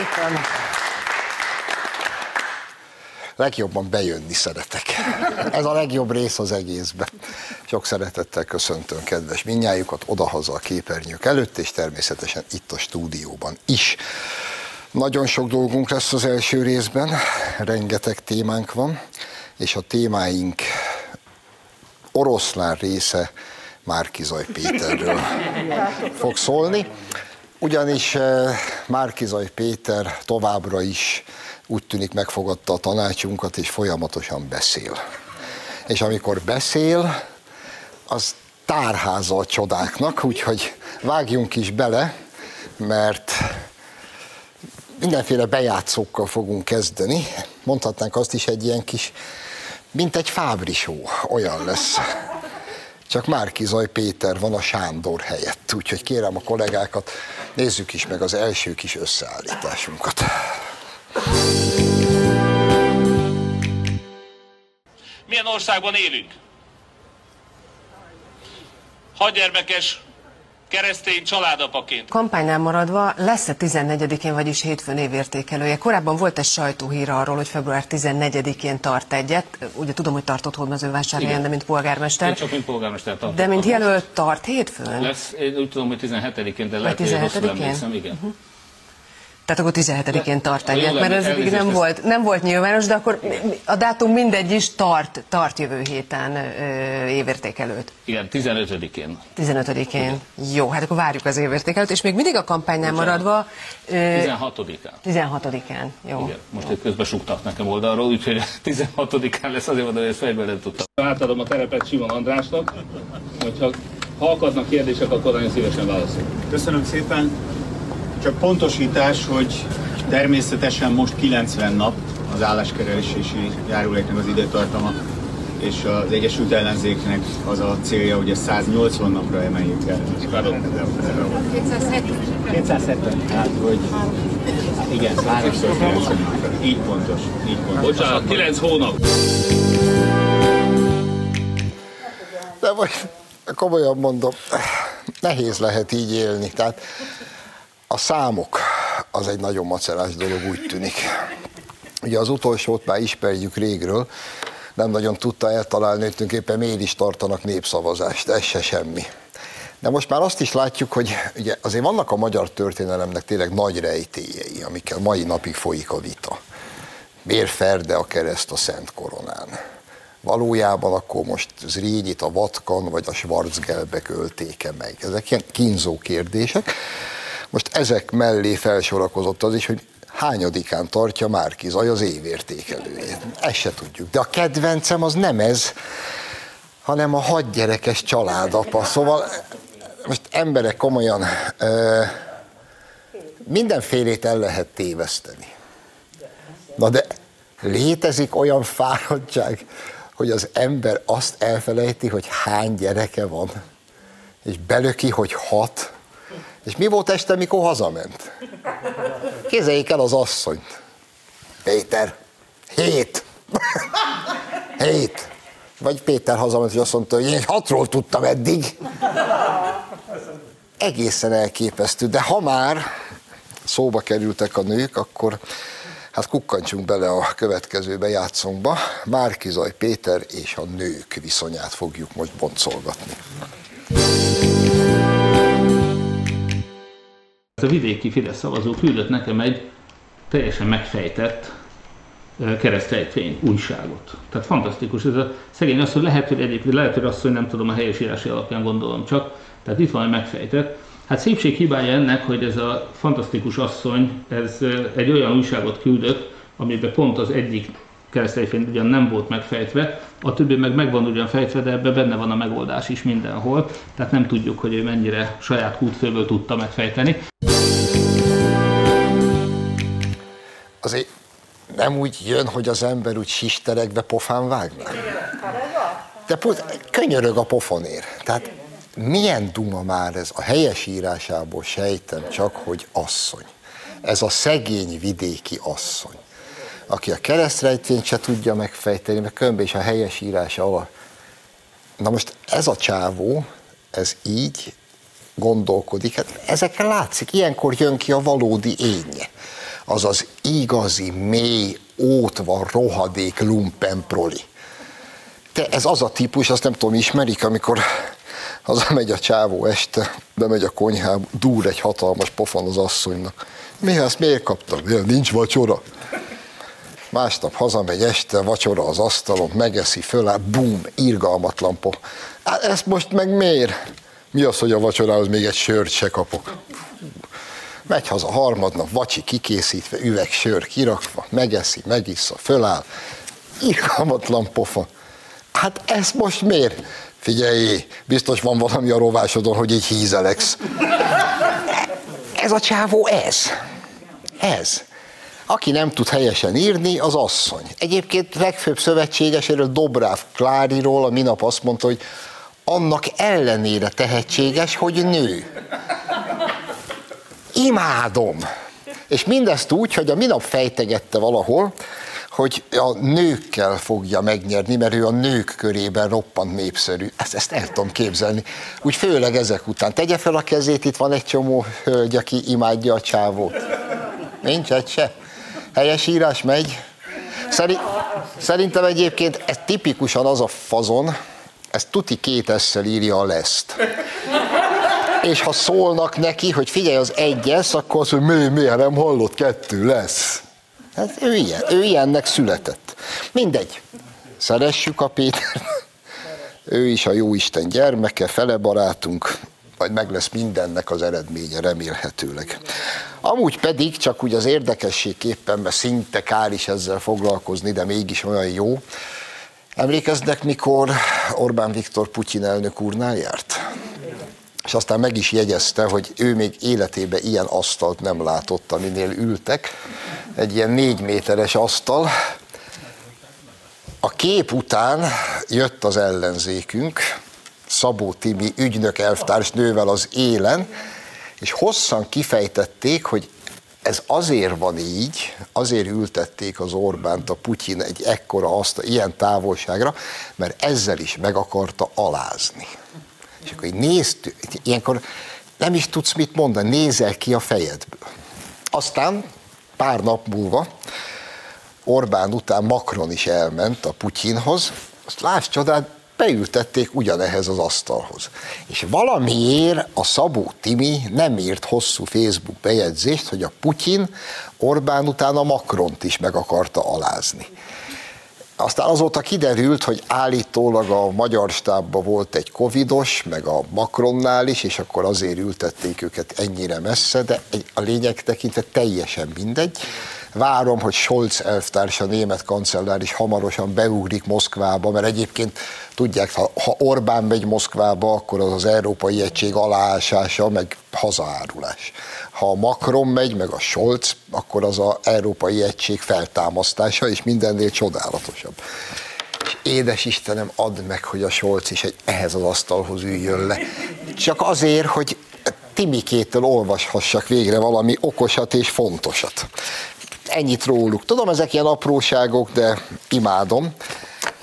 Szépen. Legjobban bejönni szeretek. Ez a legjobb rész az egészben. Sok szeretettel köszöntöm kedves minnyájukat odahaza a képernyők előtt, és természetesen itt a stúdióban is. Nagyon sok dolgunk lesz az első részben, rengeteg témánk van, és a témáink oroszlán része Márkizaj Péterről fog szólni, ugyanis eh, Márkizaj Péter továbbra is úgy tűnik megfogadta a tanácsunkat, és folyamatosan beszél. És amikor beszél, az tárháza a csodáknak, úgyhogy vágjunk is bele, mert mindenféle bejátszókkal fogunk kezdeni. Mondhatnánk azt is egy ilyen kis, mint egy fábrisó, olyan lesz. Csak Márkizaj Péter van a Sándor helyett, úgyhogy kérem a kollégákat, nézzük is meg az első kis összeállításunkat. Milyen országban élünk? Hadgyermekes keresztény családapaként. Kampánynál maradva lesz-e 14-én, vagyis hétfőn évértékelője? Korábban volt egy sajtóhír arról, hogy február 14-én tart egyet. Ugye tudom, hogy tartott Hódmezővásárhelyen, de mint polgármester. Én csak mint polgármester tartok. De mint jelölt tart hétfőn? Lesz, én úgy tudom, hogy 17-én, de lehet, hogy rosszul 17-én? emlékszem, igen. Uh-huh. Tehát akkor 17-én tart egyet, mert ez még elnézést, nem volt, nem volt nyilvános, de akkor a dátum mindegy is tart, tart jövő héten ö, évértékelőt. Igen, 15-én. 15-én. Jó, hát akkor várjuk az évértékelőt, és még mindig a kampánynál maradva ö, 16-án. 16-án. Jó. Igen, most egy közben suktak nekem oldalról, úgyhogy 16-án lesz, azért mondom, hogy ezt fejből nem tudtam. Átadom a terepet Simon Andrásnak, hogyha ha akadnak kérdések, akkor nagyon szívesen válaszol. Köszönöm szépen. Csak pontosítás, hogy természetesen most 90 nap az álláskeresési járuléknak az időtartama, és az Egyesült Ellenzéknek az a célja, hogy ezt 180 napra emeljük el. Pardon. 270. Tehát, hogy igen, 390 napra. Így pontos. Így pontos. Bocsánat, 9 hónap. De vagy komolyan mondom, nehéz lehet így élni. Tehát a számok az egy nagyon macerás dolog, úgy tűnik. Ugye az utolsót már ismerjük régről, nem nagyon tudta eltalálni, hogy tulajdonképpen miért is tartanak népszavazást, ez se semmi. De most már azt is látjuk, hogy ugye azért vannak a magyar történelemnek tényleg nagy rejtélyei, amikkel mai napig folyik a vita. Miért ferde a kereszt a Szent Koronán? Valójában akkor most Zrínit a Vatkan vagy a Schwarzgelbek öltéke meg. Ezek ilyen kínzó kérdések. Most ezek mellé felsorakozott az is, hogy hányadikán tartja Márki Zaj az évértékelőjét. Ezt se tudjuk. De a kedvencem az nem ez, hanem a hadgyerekes családapa. Szóval most emberek komolyan ö, mindenfélét el lehet téveszteni. Na de létezik olyan fáradtság, hogy az ember azt elfelejti, hogy hány gyereke van, és belöki, hogy hat, és mi volt este, mikor hazament? Kézeljék el az asszonyt. Péter, hét. hét. Vagy Péter hazament, és azt mondta, hogy én hatról tudtam eddig. Egészen elképesztő, de ha már szóba kerültek a nők, akkor hát kukkantsunk bele a következő bejátszónkba. Márkizaj Péter és a nők viszonyát fogjuk most boncolgatni. A vidéki Fidesz szavazó küldött nekem egy teljesen megfejtett keresztrejtvény újságot. Tehát fantasztikus. Ez a szegény asszony lehet, hogy egyébként lehet, hogy asszony nem tudom a helyesírási alapján gondolom csak. Tehát itt van egy megfejtett. Hát szépség hibája ennek, hogy ez a fantasztikus asszony, ez egy olyan újságot küldött, amiben pont az egyik keresztrejtvény ugyan nem volt megfejtve, a többi meg meg van ugyan fejtve, de ebben benne van a megoldás is mindenhol, tehát nem tudjuk, hogy ő mennyire saját kútfőből tudta megfejteni. Azért nem úgy jön, hogy az ember úgy sisterekbe pofán vágná? De pont könyörög a pofonér. Tehát milyen duma már ez? A helyesírásából sejtem csak, hogy asszony. Ez a szegény vidéki asszony, aki a keresztrejtvényt se tudja megfejteni, meg különben is a helyesírása alatt. Na most ez a csávó, ez így gondolkodik. Hát ezekkel látszik, ilyenkor jön ki a valódi énje. Az az igazi, mély, ótva, rohadék lumpenproli. Te, ez az a típus, azt nem tudom, ismerik, amikor hazamegy a csávó este, bemegy a konyhába, dúr egy hatalmas pofon az asszonynak. Mi ezt miért kaptam? Ja, nincs vacsora. Másnap hazamegy este, vacsora az asztalon, megeszi, föláll, bum, irgalmatlan po. Hát ezt most meg miért? Mi az, hogy a vacsorához még egy sört se kapok? Megy haza harmadnap, vacsi kikészítve, üveg sör kirakva, megeszi, megissza, föláll. Irgalmatlan pofa. Hát ezt most miért? Figyelj, biztos van valami a rovásodon, hogy így hízeleksz. Ez a csávó ez. Ez. Aki nem tud helyesen írni, az asszony. Egyébként legfőbb szövetségeséről Dobráv Kláriról a minap azt mondta, hogy annak ellenére tehetséges, hogy nő. Imádom. És mindezt úgy, hogy a minap fejtegette valahol, hogy a nőkkel fogja megnyerni, mert ő a nők körében roppant népszerű. Ezt, ezt el tudom képzelni. Úgy főleg ezek után. Tegye fel a kezét, itt van egy csomó hölgy, aki imádja a csávót. Nincs egy se. Helyes írás megy. Szerintem egyébként ez tipikusan az a fazon, ez tuti két esszel írja a leszt. És ha szólnak neki, hogy figyelj, az egyes, akkor az, hogy mi, miért nem hallott, kettő lesz. Hát ő ilyen, ő ilyennek született. Mindegy. Szeressük a Péter. Ő is a Jóisten gyermeke, fele barátunk, majd meg lesz mindennek az eredménye remélhetőleg. Amúgy pedig, csak úgy az érdekességképpen, mert szinte kár is ezzel foglalkozni, de mégis olyan jó, Emlékeznek, mikor Orbán Viktor Putyin elnök úrnál járt? És aztán meg is jegyezte, hogy ő még életében ilyen asztalt nem látott, aminél ültek. Egy ilyen négy méteres asztal. A kép után jött az ellenzékünk, Szabó Timi ügynök elvtárs nővel az élen, és hosszan kifejtették, hogy ez azért van így, azért ültették az Orbánt a Putyin egy ekkora azt, ilyen távolságra, mert ezzel is meg akarta alázni. És akkor így néztük, ilyenkor nem is tudsz mit mondani, nézel ki a fejedből. Aztán pár nap múlva Orbán után Macron is elment a Putyinhoz, azt láss csodát, beültették ugyanehhez az asztalhoz. És valamiért a Szabó Timi nem írt hosszú Facebook bejegyzést, hogy a Putyin Orbán után a Macront is meg akarta alázni. Aztán azóta kiderült, hogy állítólag a magyar stábban volt egy covidos, meg a Macronnál is, és akkor azért ültették őket ennyire messze, de a lényeg tekintve teljesen mindegy. Várom, hogy Scholz elvtárs, a német kancellár is hamarosan beugrik Moszkvába, mert egyébként tudják, ha, Orbán megy Moszkvába, akkor az az Európai Egység aláásása, meg hazaárulás. Ha a Macron megy, meg a Scholz, akkor az az Európai Egység feltámasztása, és mindennél csodálatosabb. És édes Istenem, add meg, hogy a Scholz is egy ehhez az asztalhoz üljön le. Csak azért, hogy Timikétől olvashassak végre valami okosat és fontosat. Ennyit róluk. Tudom, ezek ilyen apróságok, de imádom.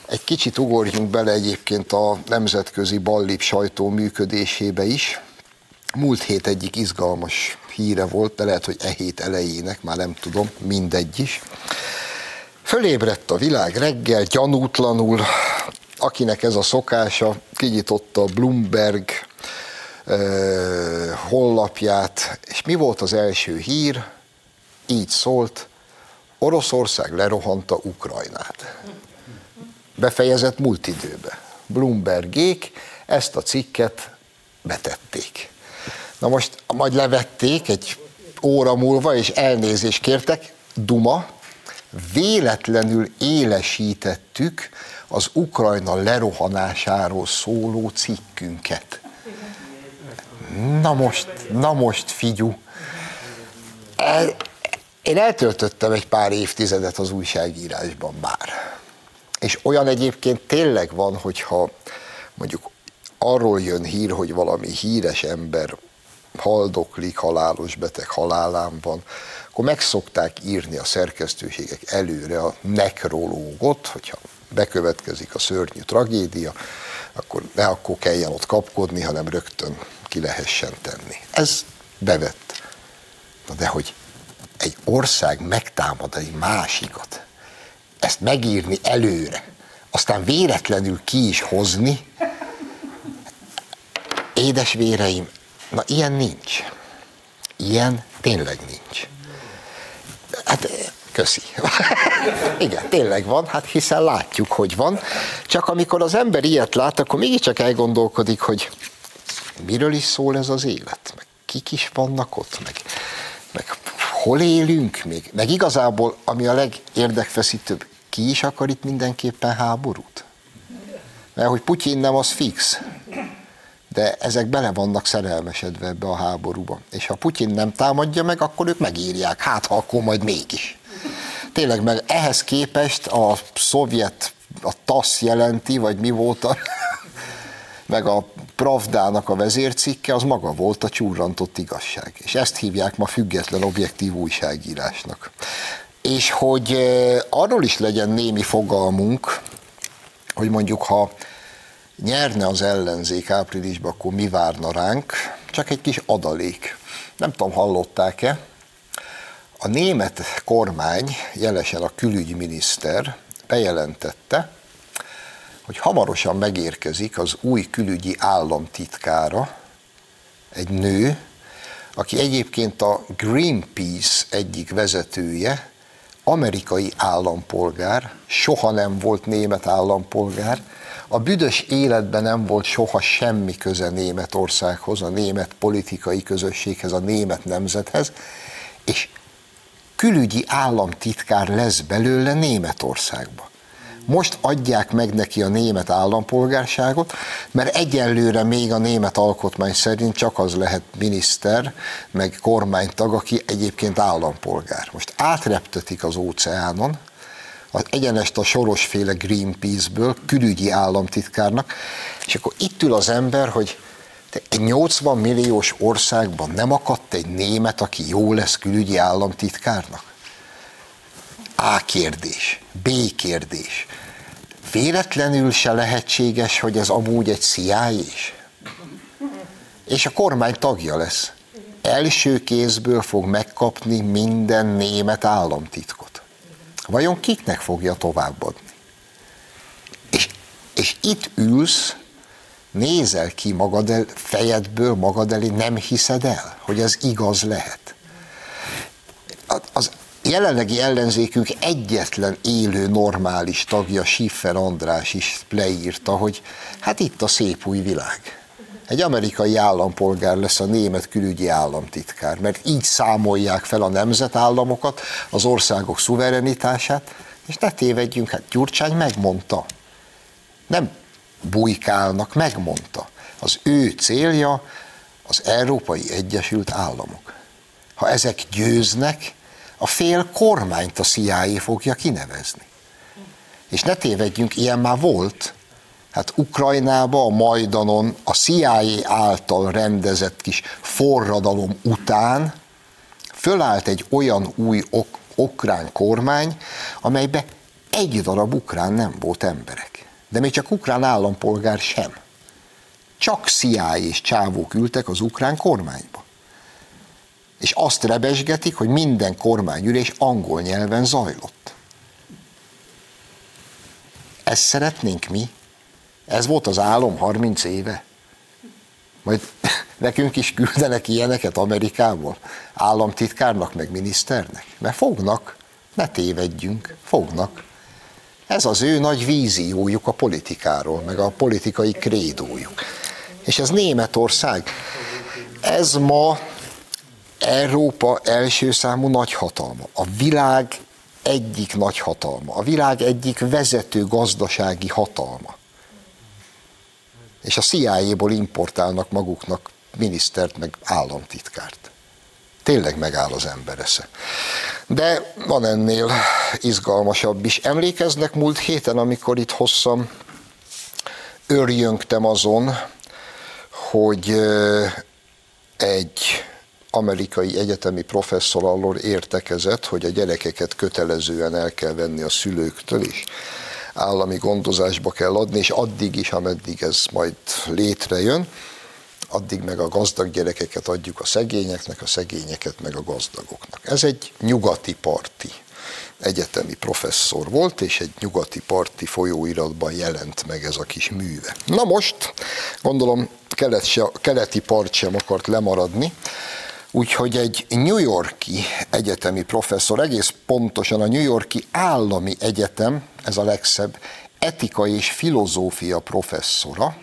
Egy kicsit ugorjunk bele egyébként a nemzetközi ballip sajtó működésébe is. Múlt hét egyik izgalmas híre volt, de lehet, hogy e hét elejének, már nem tudom, mindegy is. Fölébredt a világ reggel, gyanútlanul, akinek ez a szokása, kinyitotta a Bloomberg uh, hollapját, és mi volt az első hír? Így szólt, Oroszország lerohanta Ukrajnát. Befejezett múlt időbe. Bloombergék ezt a cikket betették. Na most majd levették egy óra múlva, és elnézést kértek, Duma, véletlenül élesítettük az Ukrajna lerohanásáról szóló cikkünket. Na most, na most, figyú. Én eltöltöttem egy pár évtizedet az újságírásban már. És olyan egyébként tényleg van, hogyha mondjuk arról jön hír, hogy valami híres ember haldoklik, halálos beteg halálán van, akkor meg szokták írni a szerkesztőségek előre a nekrológot, hogyha bekövetkezik a szörnyű tragédia, akkor ne akkor kelljen ott kapkodni, hanem rögtön ki lehessen tenni. Ez bevett. Na de hogy egy ország megtámad egy másikat, ezt megírni előre, aztán véletlenül ki is hozni, édes véreim, na ilyen nincs. Ilyen tényleg nincs. Hát köszi. Igen, tényleg van, hát hiszen látjuk, hogy van. Csak amikor az ember ilyet lát, akkor mégiscsak elgondolkodik, hogy miről is szól ez az élet, meg kik is vannak ott, meg, meg hol élünk még, meg igazából, ami a legérdekfeszítőbb, ki is akar itt mindenképpen háborút? Mert hogy Putyin nem, az fix. De ezek bele vannak szerelmesedve ebbe a háborúba. És ha Putyin nem támadja meg, akkor ők megírják. Hát, ha akkor majd mégis. Tényleg, meg ehhez képest a szovjet, a TASZ jelenti, vagy mi volt a meg a Pravdának a vezércikke, az maga volt a csúrantott igazság. És ezt hívják ma független objektív újságírásnak. És hogy arról is legyen némi fogalmunk, hogy mondjuk ha nyerne az ellenzék áprilisban, akkor mi várna ránk, csak egy kis adalék. Nem tudom, hallották-e, a német kormány, jelesen a külügyminiszter bejelentette, hogy hamarosan megérkezik az új külügyi államtitkára, egy nő, aki egyébként a Greenpeace egyik vezetője, amerikai állampolgár, soha nem volt német állampolgár, a büdös életben nem volt soha semmi köze Németországhoz, a német politikai közösséghez, a német nemzethez, és külügyi államtitkár lesz belőle Németországba. Most adják meg neki a német állampolgárságot, mert egyelőre még a német alkotmány szerint csak az lehet miniszter, meg kormánytag, aki egyébként állampolgár. Most átreptetik az óceánon, az egyenest a sorosféle Greenpeace-ből külügyi államtitkárnak, és akkor itt ül az ember, hogy te egy 80 milliós országban nem akadt egy német, aki jó lesz külügyi államtitkárnak? A kérdés. B kérdés. Véletlenül se lehetséges, hogy ez amúgy egy CIA is? És a kormány tagja lesz. Első kézből fog megkapni minden német államtitkot. Vajon kiknek fogja továbbadni? És, és itt ülsz, nézel ki magad el, fejedből magad elé, nem hiszed el, hogy ez igaz lehet. Jelenlegi ellenzékünk egyetlen élő, normális tagja, Schiffer András is leírta, hogy hát itt a szép új világ. Egy amerikai állampolgár lesz a német külügyi államtitkár, mert így számolják fel a nemzetállamokat, az országok szuverenitását, és ne tévedjünk, hát Gyurcsány megmondta. Nem bujkálnak, megmondta. Az ő célja az Európai Egyesült Államok. Ha ezek győznek, a fél kormányt a CIA fogja kinevezni. És ne tévedjünk, ilyen már volt. Hát Ukrajnában, a Majdanon, a CIA által rendezett kis forradalom után fölállt egy olyan új ok- ukrán kormány, amelybe egy darab ukrán nem volt emberek. De még csak ukrán állampolgár sem. Csak CIA és csávók ültek az ukrán kormányba és azt rebesgetik, hogy minden kormányülés angol nyelven zajlott. Ezt szeretnénk mi? Ez volt az álom 30 éve? Majd nekünk is küldenek ilyeneket Amerikából? Államtitkárnak, meg miniszternek? Mert fognak, ne tévedjünk, fognak. Ez az ő nagy víziójuk a politikáról, meg a politikai krédójuk. És ez Németország. Ez ma Európa első számú nagyhatalma, a világ egyik nagyhatalma, a világ egyik vezető gazdasági hatalma. És a CIA-ból importálnak maguknak minisztert, meg államtitkárt. Tényleg megáll az ember esze. De van ennél izgalmasabb is. Emlékeznek múlt héten, amikor itt hosszan örjöngtem azon, hogy egy amerikai egyetemi professzor arról értekezett, hogy a gyerekeket kötelezően el kell venni a szülőktől is állami gondozásba kell adni, és addig is, ameddig ez majd létrejön, addig meg a gazdag gyerekeket adjuk a szegényeknek, a szegényeket meg a gazdagoknak. Ez egy nyugati parti egyetemi professzor volt, és egy nyugati parti folyóiratban jelent meg ez a kis műve. Na most, gondolom, kelet se, keleti part sem akart lemaradni, úgyhogy egy New Yorki egyetemi professzor, egész pontosan a New Yorki Állami Egyetem, ez a legszebb, etika és filozófia professzora,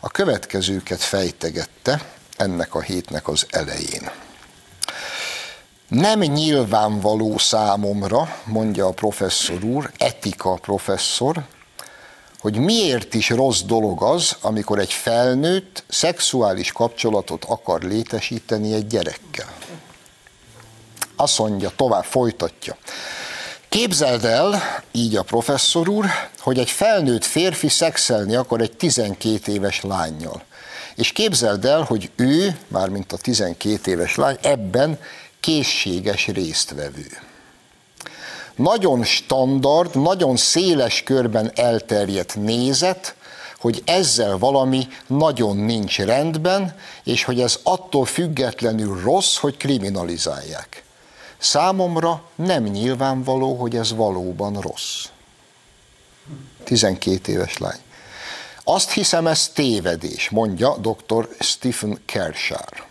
a következőket fejtegette ennek a hétnek az elején. Nem nyilvánvaló számomra, mondja a professzor úr, etika professzor, hogy miért is rossz dolog az, amikor egy felnőtt szexuális kapcsolatot akar létesíteni egy gyerekkel. Azt mondja, tovább folytatja. Képzeld el, így a professzor úr, hogy egy felnőtt férfi szexelni akar egy 12 éves lányjal. És képzeld el, hogy ő, mármint a 12 éves lány, ebben készséges résztvevő. Nagyon standard, nagyon széles körben elterjedt nézet, hogy ezzel valami nagyon nincs rendben, és hogy ez attól függetlenül rossz, hogy kriminalizálják. Számomra nem nyilvánvaló, hogy ez valóban rossz. 12 éves lány. Azt hiszem, ez tévedés, mondja dr. Stephen Kershar.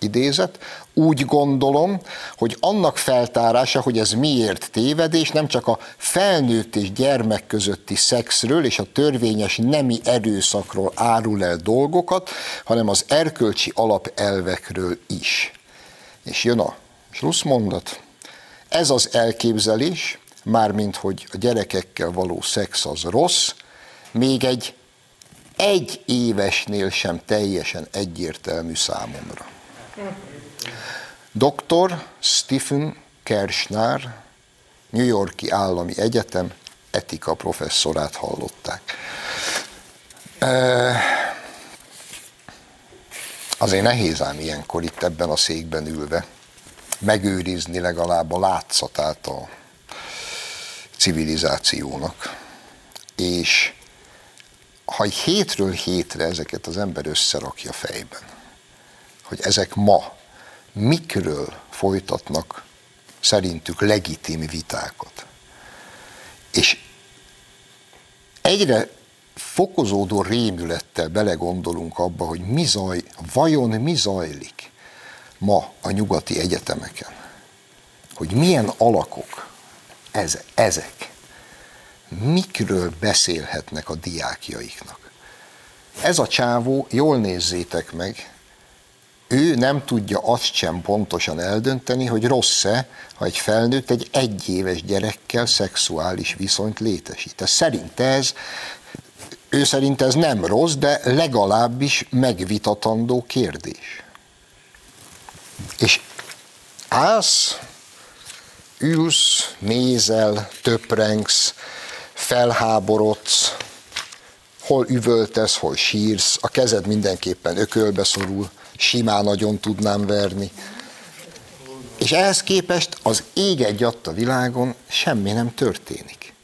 Idézet, úgy gondolom, hogy annak feltárása, hogy ez miért tévedés, nem csak a felnőtt és gyermek közötti szexről és a törvényes nemi erőszakról árul el dolgokat, hanem az erkölcsi alapelvekről is. És jön a Slusszmondat. Ez az elképzelés, mármint hogy a gyerekekkel való szex az rossz, még egy egy évesnél sem teljesen egyértelmű számomra. Dr. Stephen Kershnar, New Yorki Állami Egyetem etika professzorát hallották. Azért nehéz ám ilyenkor itt ebben a székben ülve megőrizni legalább a látszatát a civilizációnak. És ha hétről hétre ezeket az ember összerakja fejben, hogy ezek ma mikről folytatnak szerintük legitim vitákat, és egyre fokozódó rémülettel belegondolunk abba, hogy mi zaj, vajon mi zajlik ma a nyugati egyetemeken, hogy milyen alakok ez, ezek, mikről beszélhetnek a diákjaiknak. Ez a csávó, jól nézzétek meg, ő nem tudja azt sem pontosan eldönteni, hogy rossz-e, ha egy felnőtt egy egyéves gyerekkel szexuális viszonyt létesít. Ez szerint ez, ő szerint ez nem rossz, de legalábbis megvitatandó kérdés. És állsz, ülsz, nézel, töprengsz, felháborodsz, hol üvöltesz, hol sírsz, a kezed mindenképpen ökölbe szorul, simán nagyon tudnám verni. És ehhez képest az ég egy a világon semmi nem történik.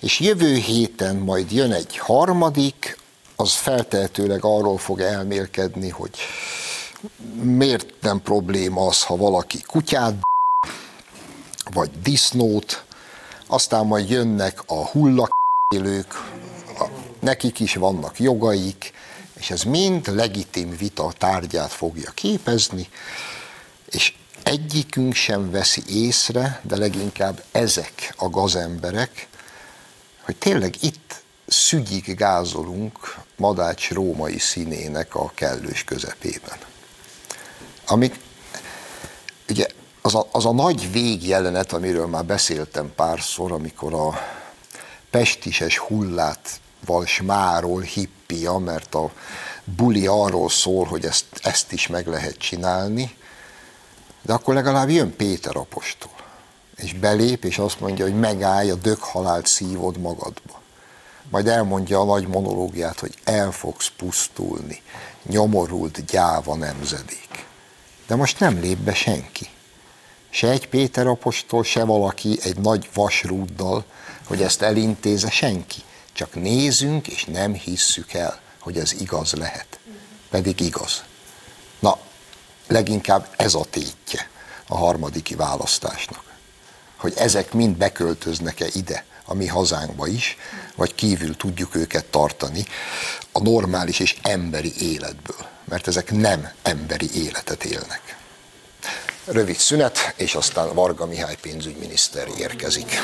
És jövő héten majd jön egy harmadik, az feltehetőleg arról fog elmélkedni, hogy miért nem probléma az, ha valaki kutyát vagy disznót, aztán majd jönnek a hullakélők, nekik is vannak jogaik, és ez mind legitim vita tárgyát fogja képezni, és egyikünk sem veszi észre, de leginkább ezek a gazemberek, hogy tényleg itt szügyig gázolunk Madács római színének a kellős közepében. Amik, ugye az a, az a nagy végjelenet, amiről már beszéltem párszor, amikor a pestises hullát smárol hippia, mert a buli arról szól, hogy ezt, ezt is meg lehet csinálni, de akkor legalább jön Péter apostol, és belép, és azt mondja, hogy megállj, a döghalált szívod magadba. Majd elmondja a nagy monológiát, hogy el fogsz pusztulni, nyomorult gyáva nemzedék. De most nem lép be senki. Se egy Péter apostol, se valaki egy nagy vasrúddal, hogy ezt elintéze senki. Csak nézünk, és nem hisszük el, hogy ez igaz lehet. pedig igaz. Na, leginkább ez a tétje a harmadiki választásnak. Hogy ezek mind beköltöznek-e ide, a mi hazánkba is, vagy kívül tudjuk őket tartani a normális és emberi életből, mert ezek nem emberi életet élnek. Rövid szünet, és aztán Varga Mihály pénzügyminiszter érkezik.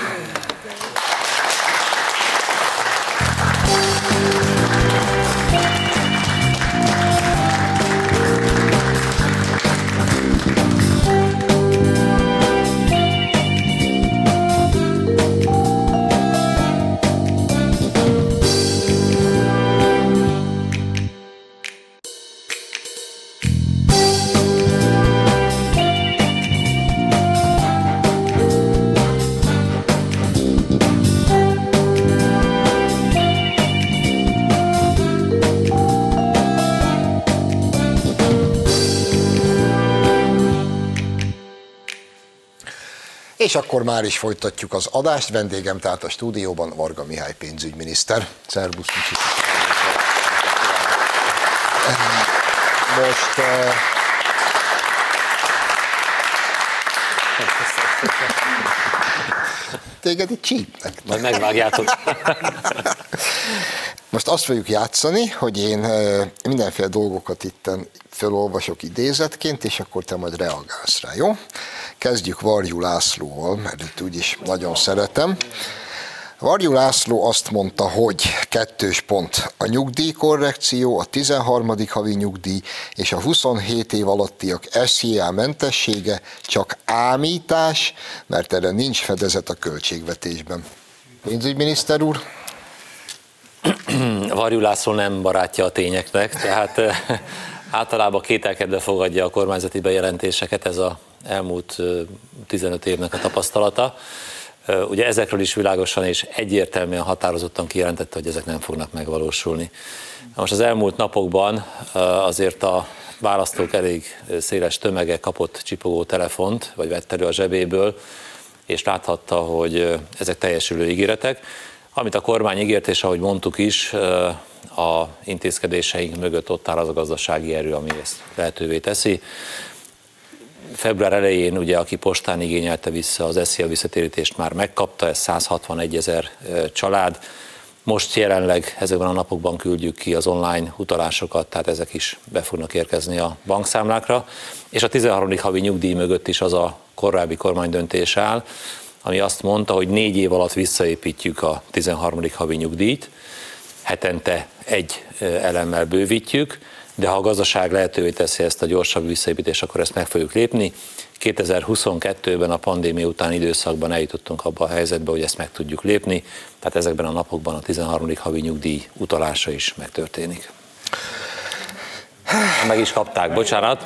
És akkor már is folytatjuk az adást. Vendégem tehát a stúdióban Varga Mihály pénzügyminiszter. Szerbusz, kicsit. Most uh, téged itt csípnek. Majd megvágjátok. Most azt fogjuk játszani, hogy én mindenféle dolgokat itten felolvasok idézetként, és akkor te majd reagálsz rá, jó? Kezdjük Varjú Lászlóval, mert itt úgyis nagyon szeretem. Varjú László azt mondta, hogy kettős pont a nyugdíjkorrekció, a 13. havi nyugdíj és a 27 év alattiak SZIA mentessége csak ámítás, mert erre nincs fedezet a költségvetésben. Pénzügyminiszter úr? Varjú László nem barátja a tényeknek, tehát általában kételkedve fogadja a kormányzati bejelentéseket, ez a elmúlt 15 évnek a tapasztalata. Ugye ezekről is világosan és egyértelműen határozottan kijelentette, hogy ezek nem fognak megvalósulni. Most az elmúlt napokban azért a választók elég széles tömege kapott csipogó telefont, vagy vett elő a zsebéből, és láthatta, hogy ezek teljesülő ígéretek. Amit a kormány ígért, és ahogy mondtuk is, a intézkedéseink mögött ott áll az a gazdasági erő, ami ezt lehetővé teszi. Február elején, ugye, aki postán igényelte vissza az SZIA visszatérítést, már megkapta, ez 161 ezer család. Most jelenleg ezekben a napokban küldjük ki az online utalásokat, tehát ezek is be fognak érkezni a bankszámlákra. És a 13. havi nyugdíj mögött is az a korábbi kormánydöntés áll, ami azt mondta, hogy négy év alatt visszaépítjük a 13. havi nyugdíjt, hetente egy elemmel bővítjük, de ha a gazdaság lehetővé teszi ezt a gyorsabb visszaépítést, akkor ezt meg fogjuk lépni. 2022-ben a pandémia után időszakban eljutottunk abba a helyzetbe, hogy ezt meg tudjuk lépni, tehát ezekben a napokban a 13. havi nyugdíj utalása is megtörténik. Meg is kapták, bocsánat.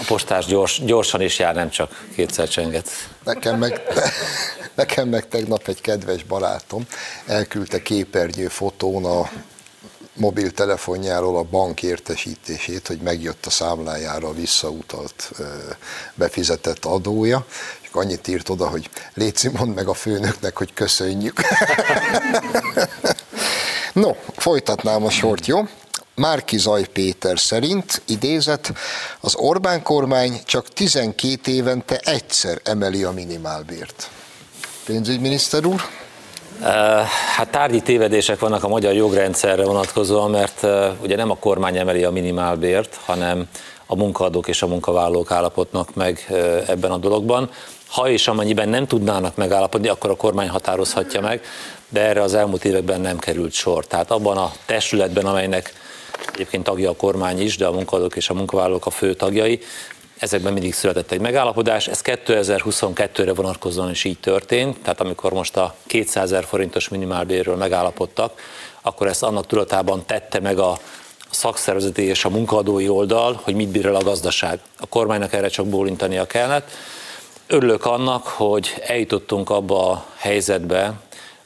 A postás gyors, gyorsan is jár, nem csak kétszer csenget. Nekem meg, nekem meg tegnap egy kedves barátom elküldte képernyő fotón a mobiltelefonjáról a bank értesítését, hogy megjött a számlájára visszautalt befizetett adója, és annyit írt oda, hogy Léci, mondd meg a főnöknek, hogy köszönjük. no, folytatnám a sort, jó? Márki Zaj Péter szerint, idézet, az Orbán kormány csak 12 évente egyszer emeli a minimálbért. Pénzügyminiszter úr? Hát tárgyi tévedések vannak a magyar jogrendszerre vonatkozóan, mert ugye nem a kormány emeli a minimálbért, hanem a munkaadók és a munkavállalók állapotnak meg ebben a dologban. Ha és amennyiben nem tudnának megállapodni, akkor a kormány határozhatja meg, de erre az elmúlt években nem került sor. Tehát abban a testületben, amelynek egyébként tagja a kormány is, de a munkadók és a munkavállalók a fő tagjai, ezekben mindig született egy megállapodás. Ez 2022-re vonatkozóan is így történt, tehát amikor most a 200 ezer forintos minimálbérről megállapodtak, akkor ezt annak tudatában tette meg a szakszervezeti és a munkaadói oldal, hogy mit bír el a gazdaság. A kormánynak erre csak bólintania kellett. Örülök annak, hogy eljutottunk abba a helyzetbe,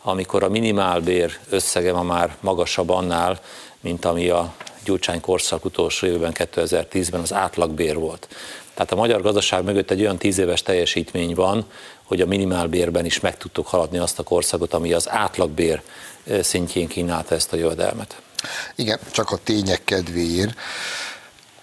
amikor a minimálbér összege ma már magasabb annál, mint ami a Gyurcsány korszak utolsó évben, 2010-ben az átlagbér volt. Tehát a magyar gazdaság mögött egy olyan tíz éves teljesítmény van, hogy a minimálbérben is meg tudtuk haladni azt a korszakot, ami az átlagbér szintjén kínálta ezt a jövedelmet. Igen, csak a tények kedvéért.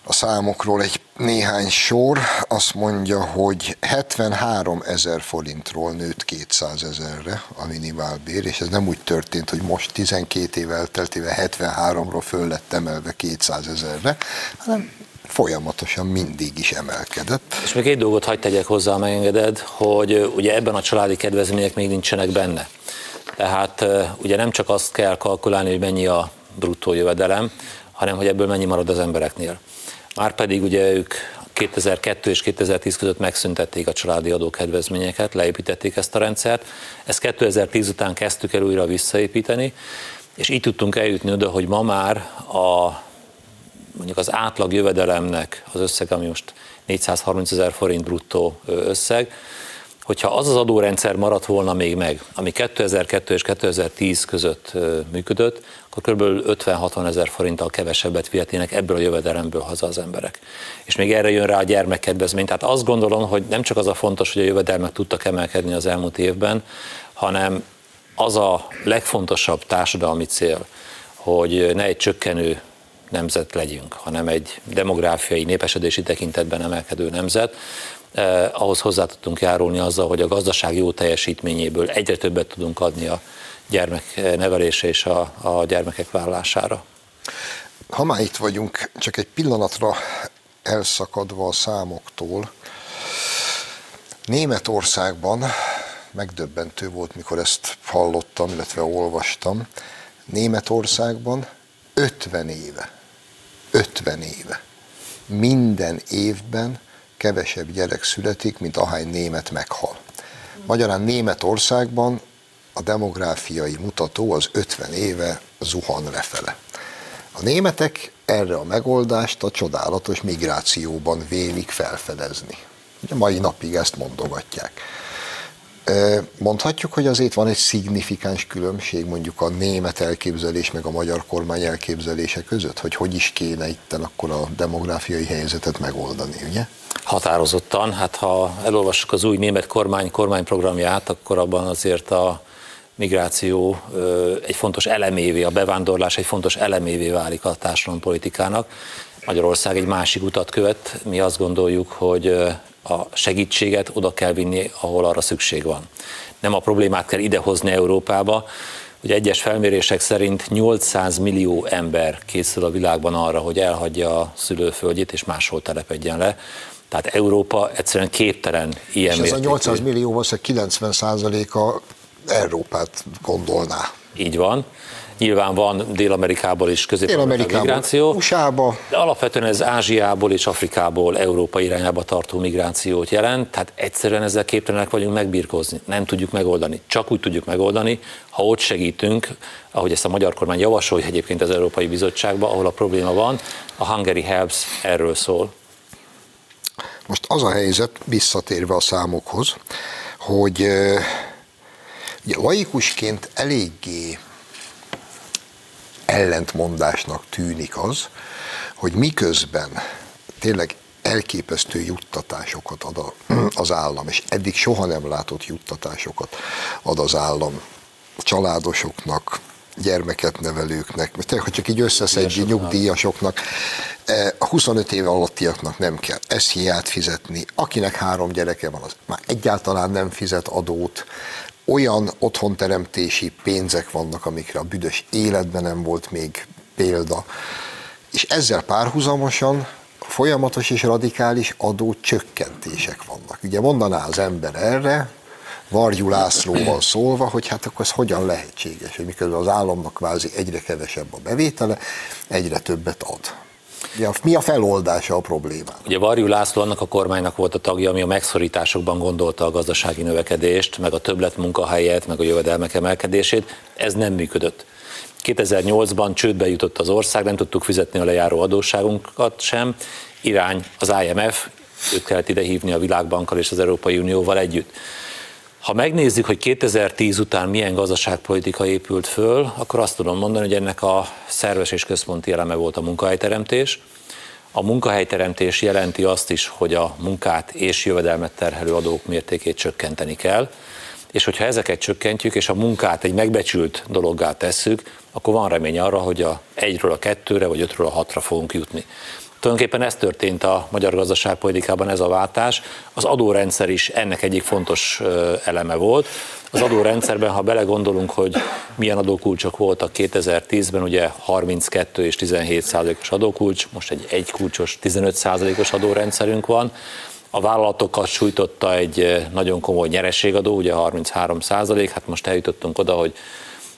A számokról egy néhány sor azt mondja, hogy 73 ezer forintról nőtt 200 ezerre a minimálbér, és ez nem úgy történt, hogy most 12 év elteltével 73-ról föl lett emelve 200 ezerre, hanem folyamatosan mindig is emelkedett. És még egy dolgot hagyd tegyek hozzá, megengeded, hogy ugye ebben a családi kedvezmények még nincsenek benne. Tehát ugye nem csak azt kell kalkulálni, hogy mennyi a bruttó jövedelem, hanem hogy ebből mennyi marad az embereknél. Márpedig ugye ők 2002 és 2010 között megszüntették a családi adókedvezményeket, leépítették ezt a rendszert. Ezt 2010 után kezdtük el újra visszaépíteni, és így tudtunk eljutni oda, hogy ma már a mondjuk az átlag jövedelemnek az összeg, ami most 430 ezer forint bruttó összeg, hogyha az az adórendszer maradt volna még meg, ami 2002 és 2010 között működött, akkor kb. 50-60 ezer forinttal kevesebbet vihetnének ebből a jövedelemből haza az emberek. És még erre jön rá a gyermekkedvezmény. Tehát azt gondolom, hogy nem csak az a fontos, hogy a jövedelmek tudtak emelkedni az elmúlt évben, hanem az a legfontosabb társadalmi cél, hogy ne egy csökkenő nemzet legyünk, hanem egy demográfiai, népesedési tekintetben emelkedő nemzet, eh, ahhoz hozzá tudtunk járulni azzal, hogy a gazdaság jó teljesítményéből egyre többet tudunk adni a gyermek nevelése és a, a gyermekek vállására. Ha már itt vagyunk, csak egy pillanatra elszakadva a számoktól, Németországban megdöbbentő volt, mikor ezt hallottam, illetve olvastam. Németországban 50 éve 50 éve. Minden évben kevesebb gyerek születik, mint ahány német meghal. Magyarán Németországban a demográfiai mutató az 50 éve zuhan lefele. A németek erre a megoldást a csodálatos migrációban vélik felfedezni. Ugye mai napig ezt mondogatják. Mondhatjuk, hogy azért van egy szignifikáns különbség mondjuk a német elképzelés meg a magyar kormány elképzelése között, hogy hogy is kéne itten akkor a demográfiai helyzetet megoldani, ugye? Határozottan, hát ha elolvassuk az új német kormány kormányprogramját, akkor abban azért a migráció egy fontos elemévé, a bevándorlás egy fontos elemévé válik a társadalompolitikának. Magyarország egy másik utat követ, mi azt gondoljuk, hogy a segítséget oda kell vinni, ahol arra szükség van. Nem a problémát kell idehozni Európába, Ugye egyes felmérések szerint 800 millió ember készül a világban arra, hogy elhagyja a szülőföldjét és máshol telepedjen le. Tehát Európa egyszerűen képtelen ilyen És ez mértékű. a 800 millió valószínűleg 90 a Európát gondolná. Így van. Nyilván van Dél-Amerikából is közép migráció. USA-ba. De alapvetően ez Ázsiából és Afrikából Európa irányába tartó migrációt jelent, tehát egyszerűen ezzel képtelenek vagyunk megbírkozni. Nem tudjuk megoldani. Csak úgy tudjuk megoldani, ha ott segítünk, ahogy ezt a magyar kormány javasolja egyébként az Európai Bizottságban, ahol a probléma van, a Hungary Helps erről szól. Most az a helyzet, visszatérve a számokhoz, hogy ugye, laikusként eléggé ellentmondásnak tűnik az, hogy miközben tényleg elképesztő juttatásokat ad az állam, és eddig soha nem látott juttatásokat ad az állam a családosoknak, gyermeket nevelőknek, tényleg, hogy csak így összeszedjük nyugdíjasoknak, e, a 25 év alattiaknak nem kell ezt hiát fizetni, akinek három gyereke van, az már egyáltalán nem fizet adót, olyan otthonteremtési pénzek vannak, amikre a büdös életben nem volt még példa. És ezzel párhuzamosan folyamatos és radikális adó csökkentések vannak. Ugye mondaná az ember erre, Varjú Lászlóval szólva, hogy hát akkor ez hogyan lehetséges, hogy miközben az államnak kvázi egyre kevesebb a bevétele, egyre többet ad. Mi a feloldása a problémának? Ugye Varjú László annak a kormánynak volt a tagja, ami a megszorításokban gondolta a gazdasági növekedést, meg a többlet munkahelyet, meg a jövedelmek emelkedését. Ez nem működött. 2008-ban csődbe jutott az ország, nem tudtuk fizetni a lejáró adósságunkat sem. Irány az IMF, őt kellett ide hívni a Világbankkal és az Európai Unióval együtt. Ha megnézzük, hogy 2010 után milyen gazdaságpolitika épült föl, akkor azt tudom mondani, hogy ennek a szerves és központi eleme volt a munkahelyteremtés. A munkahelyteremtés jelenti azt is, hogy a munkát és jövedelmet terhelő adók mértékét csökkenteni kell. és hogyha ezeket csökkentjük, és a munkát egy megbecsült dologgá tesszük, akkor van remény arra, hogy a egyről a kettőre, vagy ötről a hatra fogunk jutni. Tulajdonképpen ez történt a magyar gazdaságpolitikában, ez a váltás. Az adórendszer is ennek egyik fontos eleme volt. Az adórendszerben, ha belegondolunk, hogy milyen adókulcsok voltak 2010-ben, ugye 32 és 17 százalékos adókulcs, most egy egy kulcsos 15 százalékos adórendszerünk van. A vállalatokat sújtotta egy nagyon komoly nyereségadó, ugye 33 százalék, hát most eljutottunk oda, hogy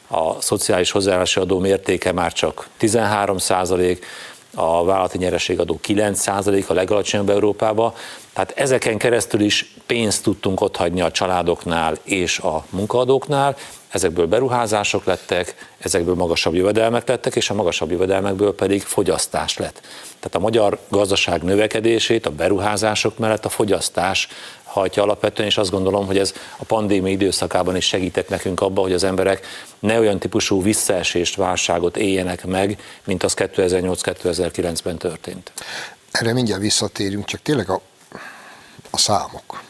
a szociális hozzájárulási adó mértéke már csak 13 százalék, a vállalati nyereségadó 9% a legalacsonyabb Európába, tehát ezeken keresztül is pénzt tudtunk otthagyni a családoknál és a munkaadóknál, ezekből beruházások lettek, ezekből magasabb jövedelmek lettek, és a magasabb jövedelmekből pedig fogyasztás lett. Tehát a magyar gazdaság növekedését a beruházások mellett a fogyasztás hajtja alapvetően, és azt gondolom, hogy ez a pandémia időszakában is segített nekünk abba, hogy az emberek ne olyan típusú visszaesést, válságot éljenek meg, mint az 2008-2009-ben történt. Erre mindjárt visszatérünk, csak tényleg a, a számok.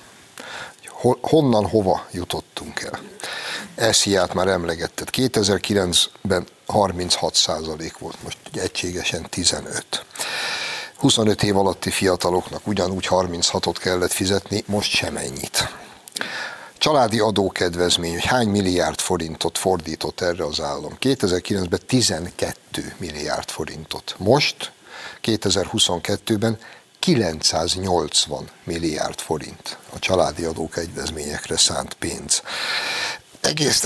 Honnan, hova jutottunk el? Esziát már emlegetted. 2009-ben 36 százalék volt, most egységesen 15. 25 év alatti fiataloknak ugyanúgy 36-ot kellett fizetni, most sem ennyit. Családi adókedvezmény, hogy hány milliárd forintot fordított erre az állam. 2009-ben 12 milliárd forintot. Most, 2022-ben 980 milliárd forint a családi adókedvezményekre szánt pénz. Egész,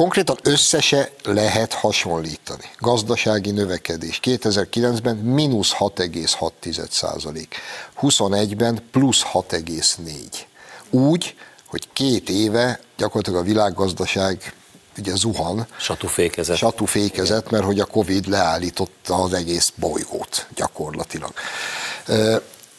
konkrétan összese lehet hasonlítani. Gazdasági növekedés 2009-ben mínusz 6,6 százalék, 21-ben plusz 6,4. Úgy, hogy két éve gyakorlatilag a világgazdaság ugye zuhan. Satufékezet. Satufékezet, mert hogy a Covid leállította az egész bolygót gyakorlatilag.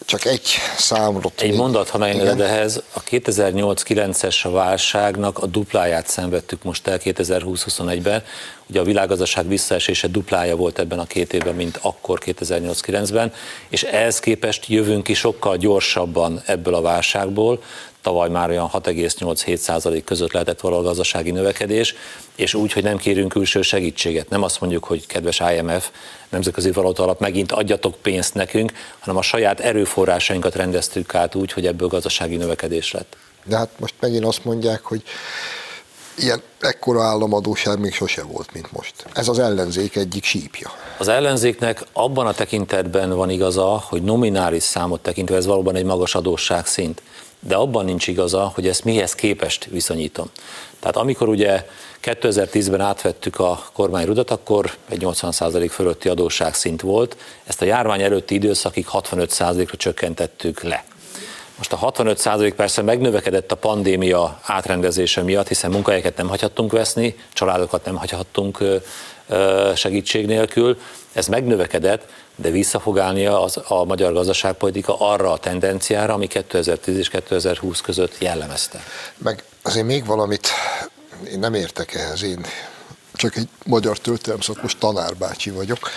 Csak egy számot. Egy mondat, ha megengeded ehhez, a 2008-9-es válságnak a dupláját szenvedtük most el 2020-21-ben. Ugye a világgazdaság visszaesése duplája volt ebben a két évben, mint akkor 2008-9-ben, és ehhez képest jövünk ki sokkal gyorsabban ebből a válságból, tavaly már olyan 6,8-7 között lehetett valahol a gazdasági növekedés, és úgy, hogy nem kérünk külső segítséget. Nem azt mondjuk, hogy kedves IMF, Nemzetközi Valóta Alap, megint adjatok pénzt nekünk, hanem a saját erőforrásainkat rendeztük át úgy, hogy ebből gazdasági növekedés lett. De hát most megint azt mondják, hogy ilyen ekkora államadóság még sose volt, mint most. Ez az ellenzék egyik sípja. Az ellenzéknek abban a tekintetben van igaza, hogy nominális számot tekintve ez valóban egy magas adósság szint de abban nincs igaza, hogy ezt mihez képest viszonyítom. Tehát amikor ugye 2010-ben átvettük a kormányrudat, akkor egy 80% fölötti adósság szint volt, ezt a járvány előtti időszakig 65%-ra csökkentettük le. Most a 65% persze megnövekedett a pandémia átrendezése miatt, hiszen munkahelyeket nem hagyhattunk veszni, családokat nem hagyhattunk segítség nélkül, ez megnövekedett, de vissza fog állni az, a magyar gazdaságpolitika arra a tendenciára, ami 2010 és 2020 között jellemezte. Meg azért még valamit, én nem értek ehhez, én csak egy magyar történelem szakos tanárbácsi vagyok,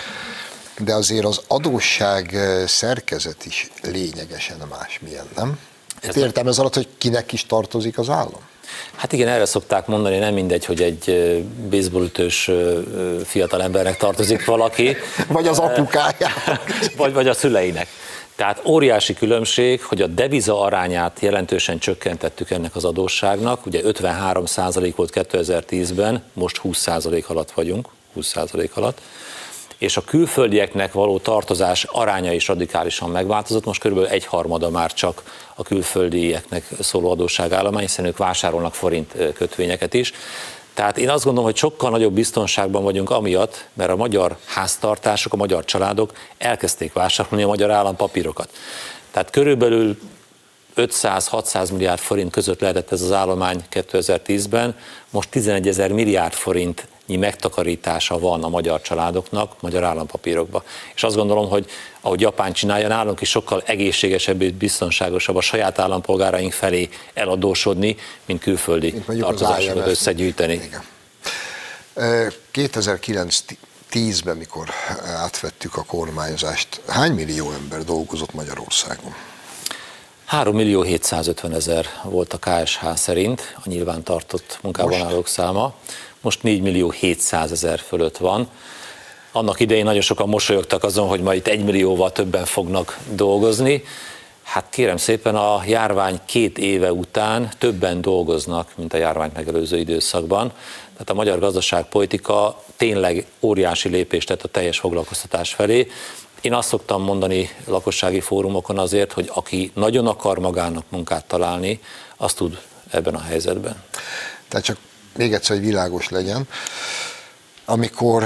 de azért az adósság szerkezet is lényegesen másmilyen, nem? Ez értem ez alatt, hogy kinek is tartozik az állam? Hát igen, erre szokták mondani, nem mindegy, hogy egy baseballütős fiatal embernek tartozik valaki. vagy az apukája. vagy, vagy a szüleinek. Tehát óriási különbség, hogy a deviza arányát jelentősen csökkentettük ennek az adósságnak. Ugye 53% volt 2010-ben, most 20% alatt vagyunk, 20% alatt és a külföldieknek való tartozás aránya is radikálisan megváltozott. Most körülbelül egy harmada már csak a külföldieknek szóló adósságállomány, hiszen ők vásárolnak forint kötvényeket is. Tehát én azt gondolom, hogy sokkal nagyobb biztonságban vagyunk amiatt, mert a magyar háztartások, a magyar családok elkezdték vásárolni a magyar állampapírokat. Tehát körülbelül 500-600 milliárd forint között lehetett ez az állomány 2010-ben, most 11 ezer milliárd forint megtakarítása van a magyar családoknak, magyar állampapírokba. És azt gondolom, hogy ahogy Japán csinálja, nálunk is sokkal egészségesebb és biztonságosabb a saját állampolgáraink felé eladósodni, mint külföldi tartozásokat összegyűjteni. Igen. 2009 10-ben, mikor átvettük a kormányzást, hány millió ember dolgozott Magyarországon? 3 millió 750 ezer volt a KSH szerint, a nyilván tartott munkában állók száma. Most 4 millió 700 ezer fölött van. Annak idején nagyon sokan mosolyogtak azon, hogy majd itt egy millióval többen fognak dolgozni. Hát kérem szépen, a járvány két éve után többen dolgoznak, mint a járványt megelőző időszakban. Tehát a magyar gazdaságpolitika tényleg óriási lépést tett a teljes foglalkoztatás felé. Én azt szoktam mondani lakossági fórumokon azért, hogy aki nagyon akar magának munkát találni, azt tud ebben a helyzetben. Tehát csak még egyszer, hogy világos legyen. Amikor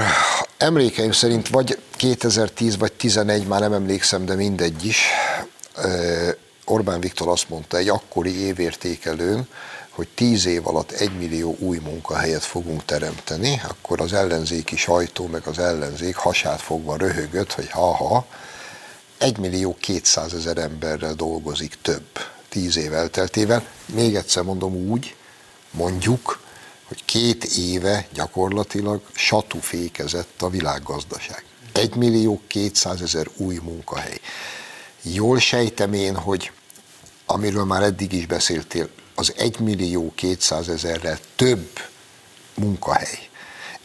emlékeim szerint vagy 2010 vagy 11, már nem emlékszem, de mindegy is, Orbán Viktor azt mondta egy akkori évértékelőn, hogy tíz év alatt egy millió új munkahelyet fogunk teremteni, akkor az ellenzéki sajtó meg az ellenzék hasát fogva röhögött, hogy ha-ha, egy millió kétszázezer emberrel dolgozik több tíz év elteltével. Még egyszer mondom úgy, mondjuk, hogy két éve gyakorlatilag satufékezett a világgazdaság. Egy millió kétszázezer új munkahely. Jól sejtem én, hogy amiről már eddig is beszéltél, az 1 millió 200 ezerrel több munkahely,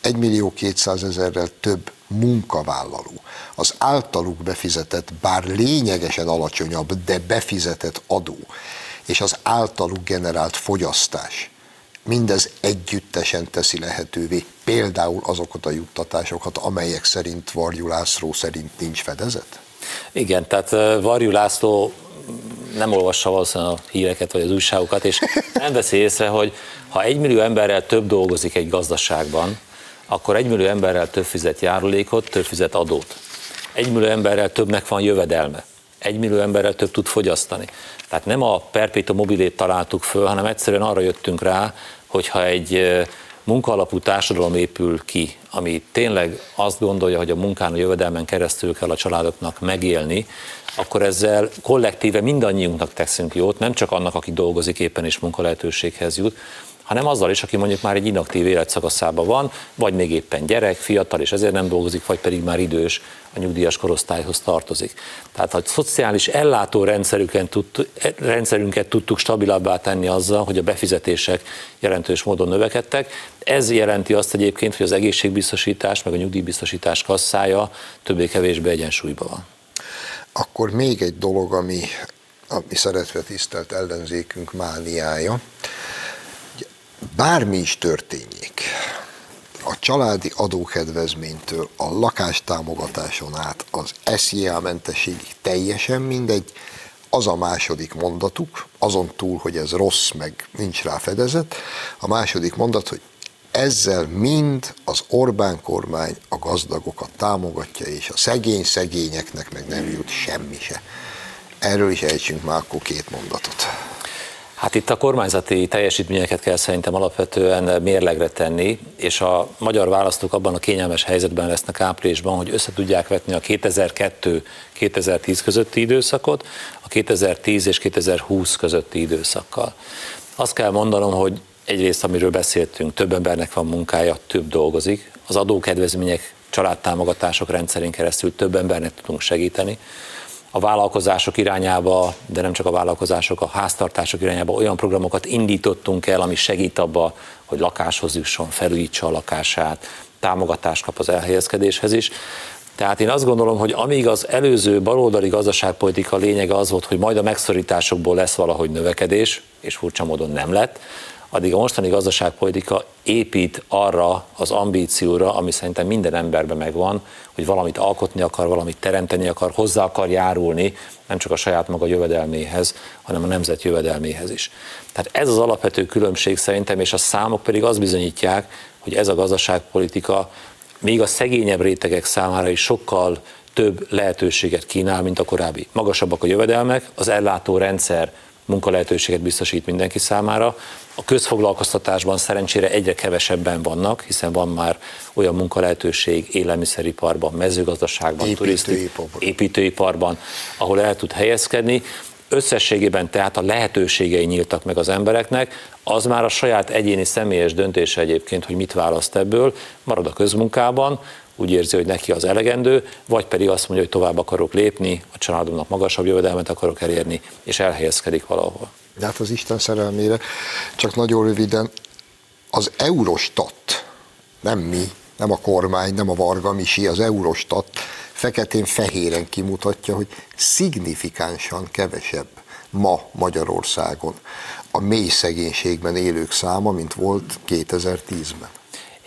1 millió 200 ezerrel több munkavállaló, az általuk befizetett, bár lényegesen alacsonyabb, de befizetett adó, és az általuk generált fogyasztás, mindez együttesen teszi lehetővé például azokat a juttatásokat, amelyek szerint Varjú László szerint nincs fedezet? Igen, tehát Varjú László nem olvassa valószínűleg a híreket vagy az újságokat, és nem veszi észre, hogy ha egy millió emberrel több dolgozik egy gazdaságban, akkor egy millió emberrel több fizet járulékot, több fizet adót. Egy millió emberrel többnek van jövedelme. Egy millió emberrel több tud fogyasztani. Tehát nem a perpetuum mobilét találtuk föl, hanem egyszerűen arra jöttünk rá, hogyha egy munkaalapú társadalom épül ki, ami tényleg azt gondolja, hogy a munkán, a jövedelmen keresztül kell a családoknak megélni, akkor ezzel kollektíve mindannyiunknak teszünk jót, nem csak annak, aki dolgozik éppen és munkalehetőséghez jut, hanem azzal is, aki mondjuk már egy inaktív életszakaszában van, vagy még éppen gyerek, fiatal, és ezért nem dolgozik, vagy pedig már idős, a nyugdíjas korosztályhoz tartozik. Tehát a szociális ellátó rendszerünket tudtuk stabilabbá tenni azzal, hogy a befizetések jelentős módon növekedtek. Ez jelenti azt egyébként, hogy az egészségbiztosítás, meg a nyugdíjbiztosítás kasszája többé-kevésbé egyensúlyban van. Akkor még egy dolog, ami, ami szeretve tisztelt ellenzékünk mániája, bármi is történjék, a családi adókedvezménytől a lakástámogatáson át az SZIA mentességig teljesen mindegy, az a második mondatuk, azon túl, hogy ez rossz, meg nincs rá fedezet, a második mondat, hogy ezzel mind az Orbán kormány a gazdagokat támogatja, és a szegény szegényeknek meg nem jut semmi se. Erről is ejtsünk már akkor két mondatot. Hát itt a kormányzati teljesítményeket kell szerintem alapvetően mérlegre tenni, és a magyar választók abban a kényelmes helyzetben lesznek áprilisban, hogy össze tudják vetni a 2002-2010 közötti időszakot, a 2010 és 2020 közötti időszakkal. Azt kell mondanom, hogy egyrészt, amiről beszéltünk, több embernek van munkája, több dolgozik, az adókedvezmények, családtámogatások rendszerén keresztül több embernek tudunk segíteni, a vállalkozások irányába, de nem csak a vállalkozások, a háztartások irányába olyan programokat indítottunk el, ami segít abba, hogy lakáshoz jusson, felújítsa a lakását, támogatást kap az elhelyezkedéshez is. Tehát én azt gondolom, hogy amíg az előző baloldali gazdaságpolitika lényege az volt, hogy majd a megszorításokból lesz valahogy növekedés, és furcsa módon nem lett, addig a mostani gazdaságpolitika épít arra az ambícióra, ami szerintem minden emberben megvan, hogy valamit alkotni akar, valamit teremteni akar, hozzá akar járulni, nem csak a saját maga jövedelméhez, hanem a nemzet jövedelméhez is. Tehát ez az alapvető különbség szerintem, és a számok pedig azt bizonyítják, hogy ez a gazdaságpolitika még a szegényebb rétegek számára is sokkal több lehetőséget kínál, mint a korábbi. Magasabbak a jövedelmek, az ellátó rendszer munkalehetőséget biztosít mindenki számára. A közfoglalkoztatásban szerencsére egyre kevesebben vannak, hiszen van már olyan munkalehetőség élelmiszeriparban, mezőgazdaságban, építőiparban. építőiparban, ahol el tud helyezkedni. Összességében tehát a lehetőségei nyíltak meg az embereknek, az már a saját egyéni személyes döntése egyébként, hogy mit választ ebből, marad a közmunkában, úgy érzi, hogy neki az elegendő, vagy pedig azt mondja, hogy tovább akarok lépni, a családomnak magasabb jövedelmet akarok elérni, és elhelyezkedik valahol. De hát az Isten szerelmére, csak nagyon röviden, az Eurostat, nem mi, nem a kormány, nem a Varga Misi, az Eurostat feketén-fehéren kimutatja, hogy szignifikánsan kevesebb ma Magyarországon a mély szegénységben élők száma, mint volt 2010-ben.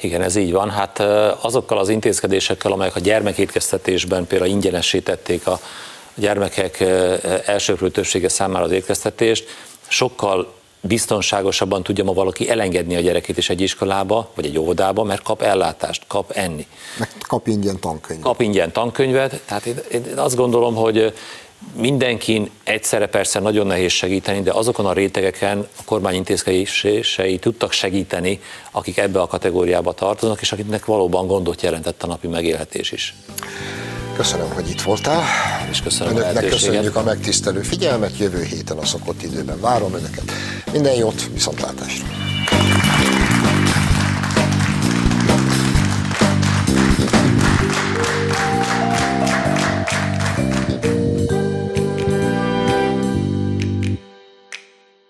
Igen, ez így van. Hát azokkal az intézkedésekkel, amelyek a gyermekétkeztetésben például ingyenesítették a gyermekek elsőprő többsége számára az étkeztetést, sokkal biztonságosabban tudja ma valaki elengedni a gyerekét is egy iskolába, vagy egy óvodába, mert kap ellátást, kap enni. Meg kap ingyen tankönyvet. Kap ingyen tankönyvet, tehát én, én azt gondolom, hogy mindenkin egyszerre persze nagyon nehéz segíteni, de azokon a rétegeken a kormány intézkedései tudtak segíteni, akik ebbe a kategóriába tartoznak, és akiknek valóban gondot jelentett a napi megélhetés is. Köszönöm, hogy itt voltál. És köszönöm Önöknek a köszönjük a megtisztelő figyelmet, jövő héten a szokott időben várom Önöket. Minden jót, viszontlátásra!